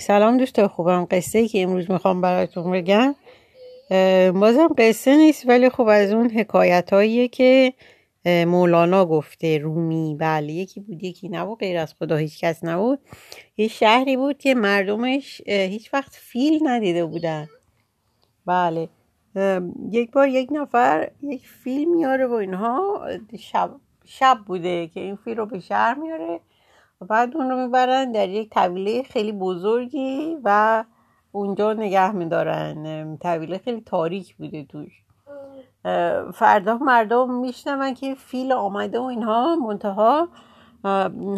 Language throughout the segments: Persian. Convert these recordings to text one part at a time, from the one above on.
سلام دوست خوبم. قصه ای که امروز می‌خوام براتون بگم بازم قصه نیست ولی خب از اون حکایت که مولانا گفته رومی بله یکی بود یکی نبود غیر از خدا هیچ کس نبود. یه شهری بود که مردمش هیچ وقت فیل ندیده بودن. بله یک بار یک نفر یک فیل میاره و اینها شب, شب بوده که این فیل رو به شهر میاره. و بعد اون رو می‌برن در یک طویله خیلی بزرگی و اونجا نگه میدارن. طویله خیلی تاریک بوده توش. فردا مردم میشنون که فیل آمده و اینها منتها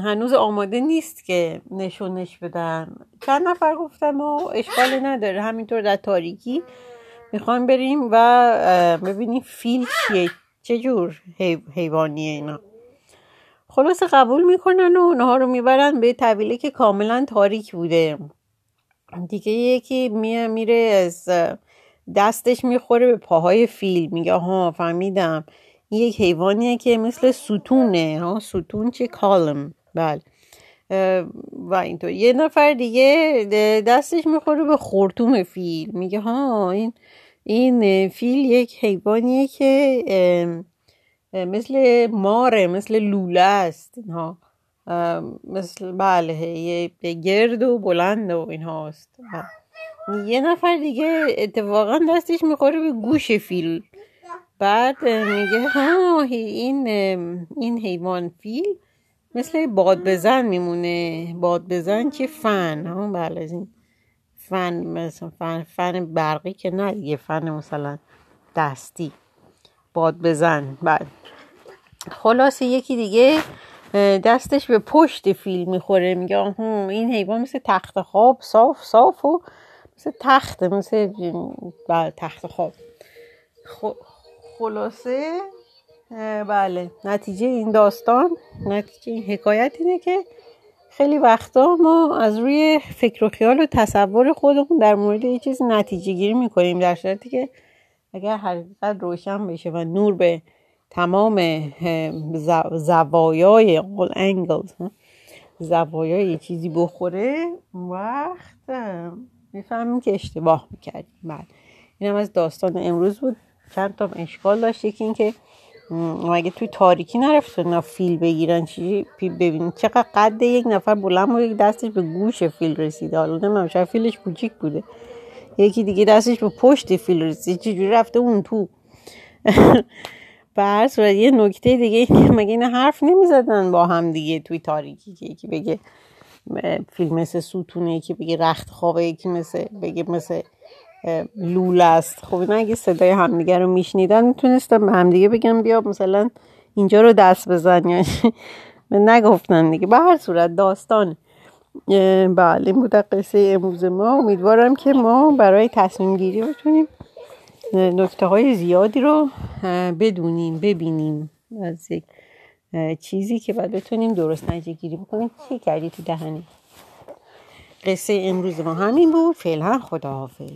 هنوز آماده نیست که نشونش بدن. چند نفر گفتن ما اشکالی نداره همینطور در تاریکی می‌خوایم بریم و ببینیم فیل چیه چه جور حیوانیه اینا. خلاص قبول می‌کنن و اونها رو می‌برن به طویله که کاملا تاریک بوده. دیگه یکی میره از دستش می‌خوره به پاهای فیل. میگه ها فهمیدم. یک حیوانیه که مثل ستونه. ها ستون چه کالم؟ بله. و اینطور. یه نفر دیگه دستش می‌خوره به خورتوم فیل. میگه ها این این فیل یک حیوانیه که مثل ماره مثل لوله است اینها. مثل بله یه گرد و بلند و اینهاست یه نفر دیگه اتفاقا دستش می‌خوره به گوش فیل بعد میگه ها این این حیوان فیل مثل باد بزن میمونه. باد بزن که فن. ها بله از این فن مثلا فن, فن برقی که نه دیگه فن مثلا دستی. باد بزن. بعد خلاصه یکی دیگه دستش به پشت فیل می‌خوره. میگه این حیوان مثل تخت خواب صاف صاف و مثل تخته مثل بله تخت خواب. خلاصه بله. نتیجه این داستان نتیجه این حکایت اینه که خیلی وقتا ما از روی فکر و خیال و تصور خودمون در مورد یه چیز نتیجه گیری می‌کنیم در صورتی که اگر حقیقت روشن بشه و نور به تمام زوایای all angles زوایای چیزی بخوره وقت می‌فهمیم که اشتباه می‌کردیم. بعد اینم از داستان امروز بود. چند تا اشکال داشت. یکی این که مگه توی تاریکی نرفتن فیل بگیرن چی؟ ببینید چقدر قد یک نفر بلند بود یک دستش به گوش فیل رسیده. حالا نمی‌دونم شاید فیلش کوچیک بوده. یکی دیگه دستش به پشت فیل رسیده چجوری رفته اون تو؟ بر یه نکته دیگه مگه این حرف نمی‌زدن با هم دیگه توی تاریکی که یکی بگه فیلم مثل سوتونه یکی بگه رخت خوابه یکی مثل بگه مثل لول است. خب اینا اگه صدای همدیگه رو میشنیدن می‌تونستم به همدیگه بگم بیا مثلا اینجا رو دست بزن. یا نگفتن دیگه. به هر صورت داستان. بله این بود قصه امروز ما. امیدوارم که ما برای تصمیم گیری بتونیم نکته های زیادی رو بدونیم ببینیم از یک چیزی که باید بتونیم درست نجه گیری بکنیم. چی کردی تو دهنی قصه امروز ما همین بود. فعلا خداحافظ.